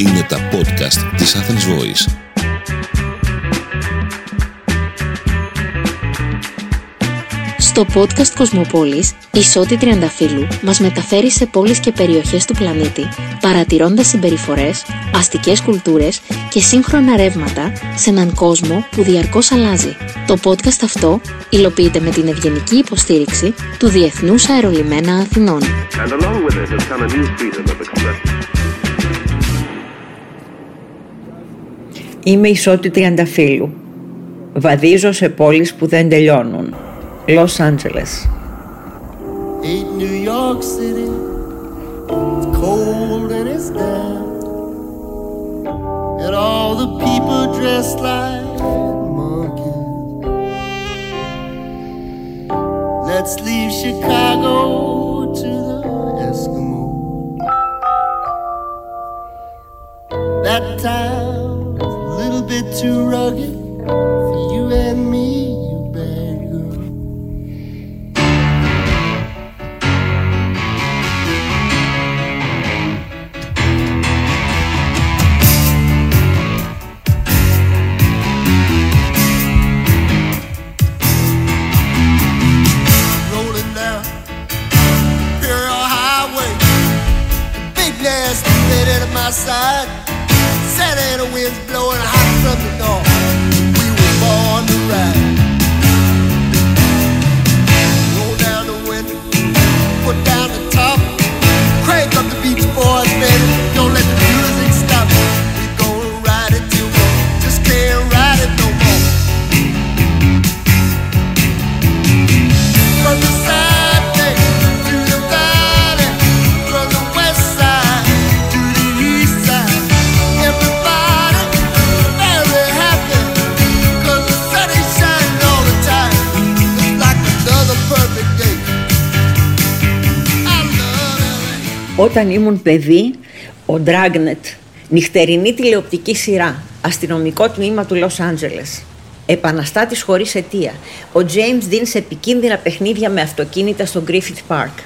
Είναι τα podcast της Athens Voice. Στο podcast Κοσμοπόλης, η Σώτη Τριανταφύλου μας μεταφέρει σε πόλεις και περιοχές του πλανήτη, παρατηρώντας συμπεριφορές, αστικές κουλτούρες και σύγχρονα ρεύματα σε έναν κόσμο που διαρκώς αλλάζει. Το podcast αυτό υλοποιείται με την ευγενική υποστήριξη του Διεθνούς Αερολιμένα Αθηνών. And along with it Είμαι ισότιτη ανταφίλου. Βαδίζω σε πόλεις που δεν τελειώνουν. Λος Άντζελες. Όταν ήμουν παιδί, ο Dragnet, νυχτερινή τηλεοπτική σειρά, αστυνομικό τμήμα του Λος Άντζελες. Επαναστάτης χωρίς αιτία. Ο James Dean σε επικίνδυνα παιχνίδια με αυτοκίνητα στο Griffith Park.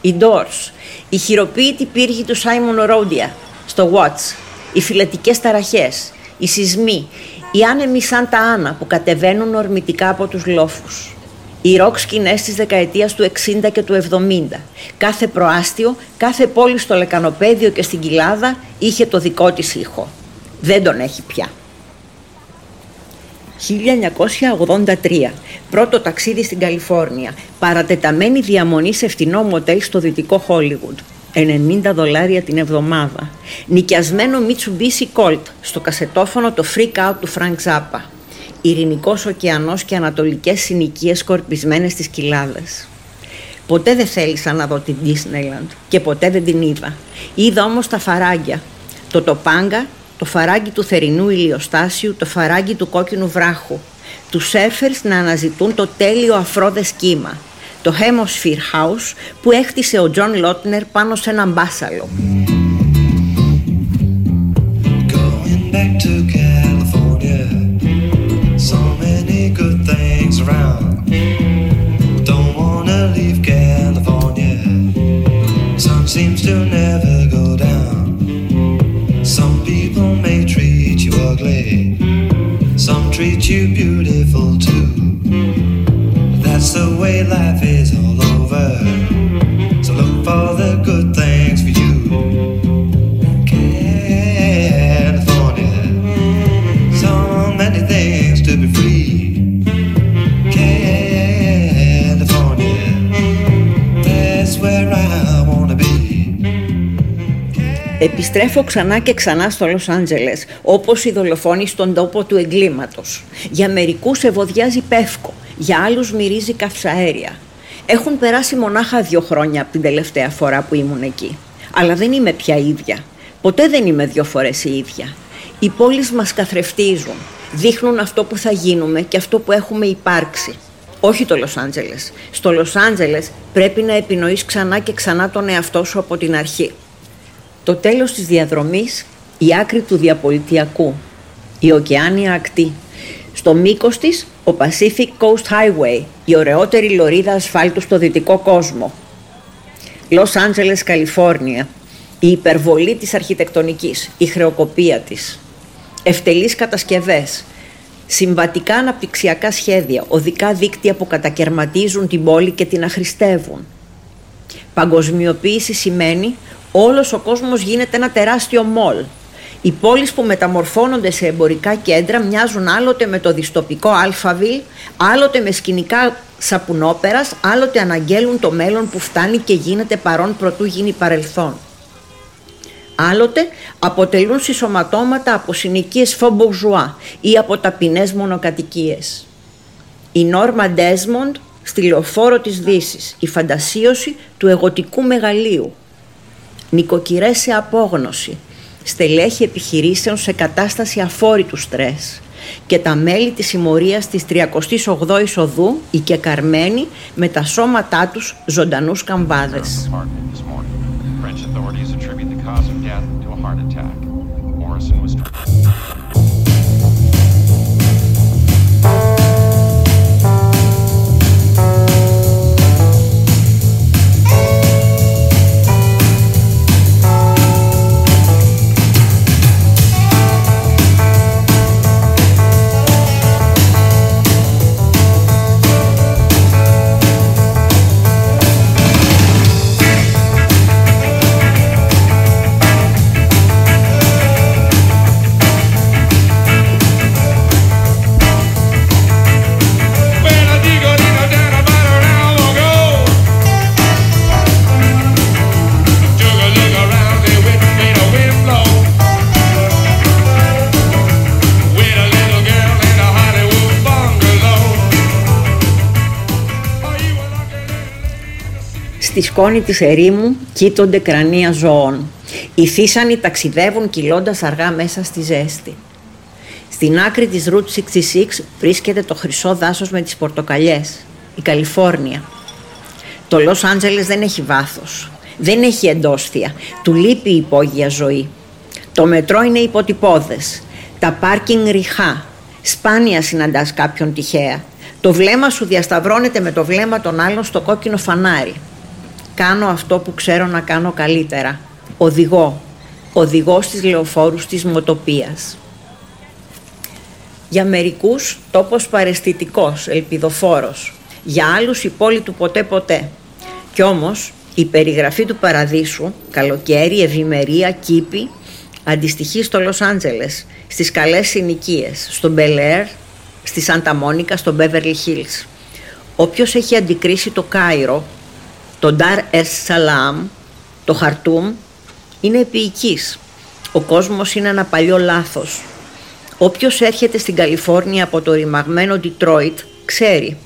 Οι Doors. Η χειροποίητη πύργη του Simon Rodia στο Watts. Οι φυλετικές ταραχές. Οι σεισμοί. Οι άνεμοι Σάντα Άννα που κατεβαίνουν ορμητικά από τους λόφους. Οι ροκ σκηνές της δεκαετίας του 60 και του 70. Κάθε προάστιο, κάθε πόλη στο Λεκανοπέδιο και στην Κοιλάδα είχε το δικό της ήχο. Δεν τον έχει πια. 1983. Πρώτο ταξίδι στην Καλιφόρνια. Παρατεταμένη διαμονή σε φτηνό μοτέλ στο δυτικό Χόλιγουντ. 90 δολάρια την εβδομάδα. Νοικιασμένο Mitsubishi Colt στο κασετόφωνο το Freak Out του Frank Zappa. Ειρηνικός ωκεανός και ανατολικές συνοικίες σκορπισμένες στις κοιλάδες. Ποτέ δεν θέλησα να δω την Disneyland και ποτέ δεν την είδα. Είδα όμως τα φαράγγια. Το Τοπάνγκα, το φαράγγι του θερινού ηλιοστάσιου, το φαράγγι του κόκκινου βράχου. Τους σέρφερς να αναζητούν το τέλειο αφρώδες κύμα. Το Chemosphere House που έχτισε ο Τζον Λάουτνερ πάνω σε έναν πάσσαλο. Going back to you beautiful too. That's the way life is Επιστρέφω ξανά και ξανά στο Λος Άντζελες, όπως οι δολοφόνοι στον τόπο του εγκλήματος. Για μερικούς ευωδιάζει πεύκο, για άλλους μυρίζει καυσαέρια. Έχουν περάσει μονάχα δύο χρόνια από την τελευταία φορά που ήμουν εκεί. Αλλά δεν είμαι πια ίδια. Ποτέ δεν είμαι δύο φορές η ίδια. Οι πόλεις μας καθρεφτίζουν. Δείχνουν αυτό που θα γίνουμε και αυτό που έχουμε υπάρξει. Όχι το Λος Άντζελες. Στο Λος Άντζελες πρέπει να επινοείς ξανά και ξανά τον εαυτό σου από την αρχή. Το τέλος της διαδρομής, η άκρη του διαπολιτιακού, η ωκεάνια ακτή. Στο μήκος της, ο Pacific Coast Highway, η ωραιότερη λωρίδα ασφάλτου στο δυτικό κόσμο. Los Angeles, Καλιφόρνια. η υπερβολή της αρχιτεκτονικής, η χρεοκοπία της, ευτελείς κατασκευές, συμβατικά αναπτυξιακά σχέδια, οδικά δίκτυα που κατακαιρματίζουν την πόλη και την αχρηστεύουν. Παγκοσμιοποίηση σημαίνει όλος ο κόσμος γίνεται ένα τεράστιο μολ. Οι πόλεις που μεταμορφώνονται σε εμπορικά κέντρα μοιάζουν άλλοτε με το διστοπικό Αλφαβίλ, άλλοτε με σκηνικά σαπουνόπερας, άλλοτε αναγγέλλουν το μέλλον που φτάνει και γίνεται παρόν προτού γίνει παρελθόν. Άλλοτε αποτελούν συσσωματώματα από συνοικίες faux bourgeois ή από ταπεινές μονοκατοικίες. Η Νόρμα Ντέσμοντ στη λεωφόρο της Δύσης, η φαντασίωση του εγωτικού μεγαλείου. Νοικοκυρές σε απόγνωση, στελέχη επιχειρήσεων σε κατάσταση αφόρητου στρες και τα μέλη της συμμορίας της 38ης οδού, οι κεκαρμένοι με τα σώματά τους ζωντανούς καμβάδες. apartment this morning. French authorities attribute the cause of death to a heart attack. Morrison was. Στη σκόνη της ερήμου κοίτονται κρανία ζώων. Οι θύσανοι ταξιδεύουν κυλώντας αργά μέσα στη ζέστη. Στην άκρη της Route 66 βρίσκεται το χρυσό δάσος με τις πορτοκαλιές, η Καλιφόρνια. Το Λος Άντζελες δεν έχει βάθος, δεν έχει εντόσθια, του λείπει η υπόγεια ζωή. Το μετρό είναι υποτυπώδες, τα πάρκινγκ ριχά, σπάνια συναντάς κάποιον τυχαία. Το βλέμμα σου διασταυρώνεται με το βλέμμα των άλλων στο κόκκινο φανάρι. Κάνω αυτό που ξέρω να κάνω καλύτερα. Οδηγώ. Οδηγώ στις λεωφόρους της μοτοπίας. Για μερικούς τόπος παρεστητικός, ελπιδοφόρος. Για άλλους η πόλη του ποτέ ποτέ. Κι όμως η περιγραφή του παραδείσου, καλοκαίρι, ευημερία, κήπη, αντιστοιχεί στο Λος Άντζελες, στις καλές συνοικίες, στο Μπελέρ, στη Σάντα Μόνικα, στο Μπέβερλι Χίλς. Όποιος έχει αντικρίσει το Κάιρο, το Ντάρ Ερ Σαλάμ, το Χαρτούμ, είναι επίοικης. Ο κόσμος είναι ένα παλιό λάθος. Όποιος έρχεται στην Καλιφόρνια από το ρημαγμένο Ντιτρόιτ ξέρει.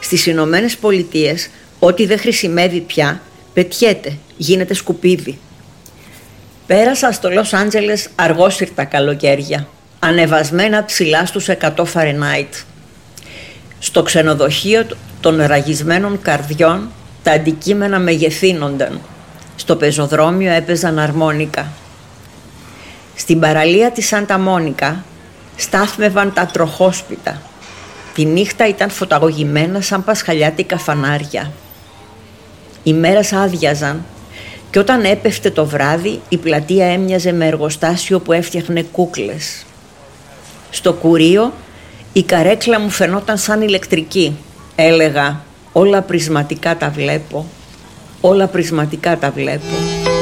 Στις Ηνωμένες Πολιτείες ό,τι δεν χρησιμεύει πια πετιέται, γίνεται σκουπίδι. Πέρασα στο Λος Άντζελες αργόσυρτα καλοκαίρια, ανεβασμένα ψηλά στους 100 Φαρενάιτ. Στο ξενοδοχείο των ραγισμένων καρδιών τα αντικείμενα μεγεθύνονταν. Στο πεζοδρόμιο έπαιζαν αρμόνικα. Στην παραλία της Σάντα Μόνικα στάθμευαν τα τροχόσπιτα. Τη νύχτα ήταν φωταγωγημένα σαν πασχαλιάτικα φανάρια. Οι μέρες άδειαζαν και όταν έπεφτε το βράδυ η πλατεία έμοιαζε με εργοστάσιο που έφτιαχνε κούκλες. Στο κουρίο η καρέκλα μου φαινόταν σαν ηλεκτρική. Έλεγα όλα πρισματικά τα βλέπω, όλα πρισματικά τα βλέπω.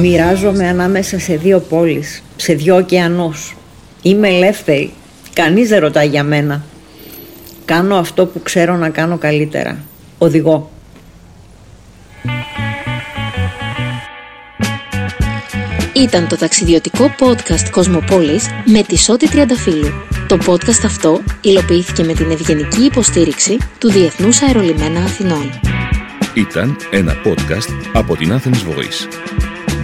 Μοιράζομαι ανάμεσα σε δύο πόλεις, σε δύο ωκεανούς. Είμαι ελεύθερη, Κανείς δεν ρωτάει για μένα. Κάνω αυτό που ξέρω να κάνω καλύτερα. Οδηγώ. Ήταν το ταξιδιωτικό podcast Κοσμοπόλης με τη Σώτη Τριανταφύλου. Το podcast αυτό υλοποιήθηκε με την ευγενική υποστήριξη του Διεθνούς Αερολιμένα Αθηνών. Ήταν ένα podcast από την Athens Voice.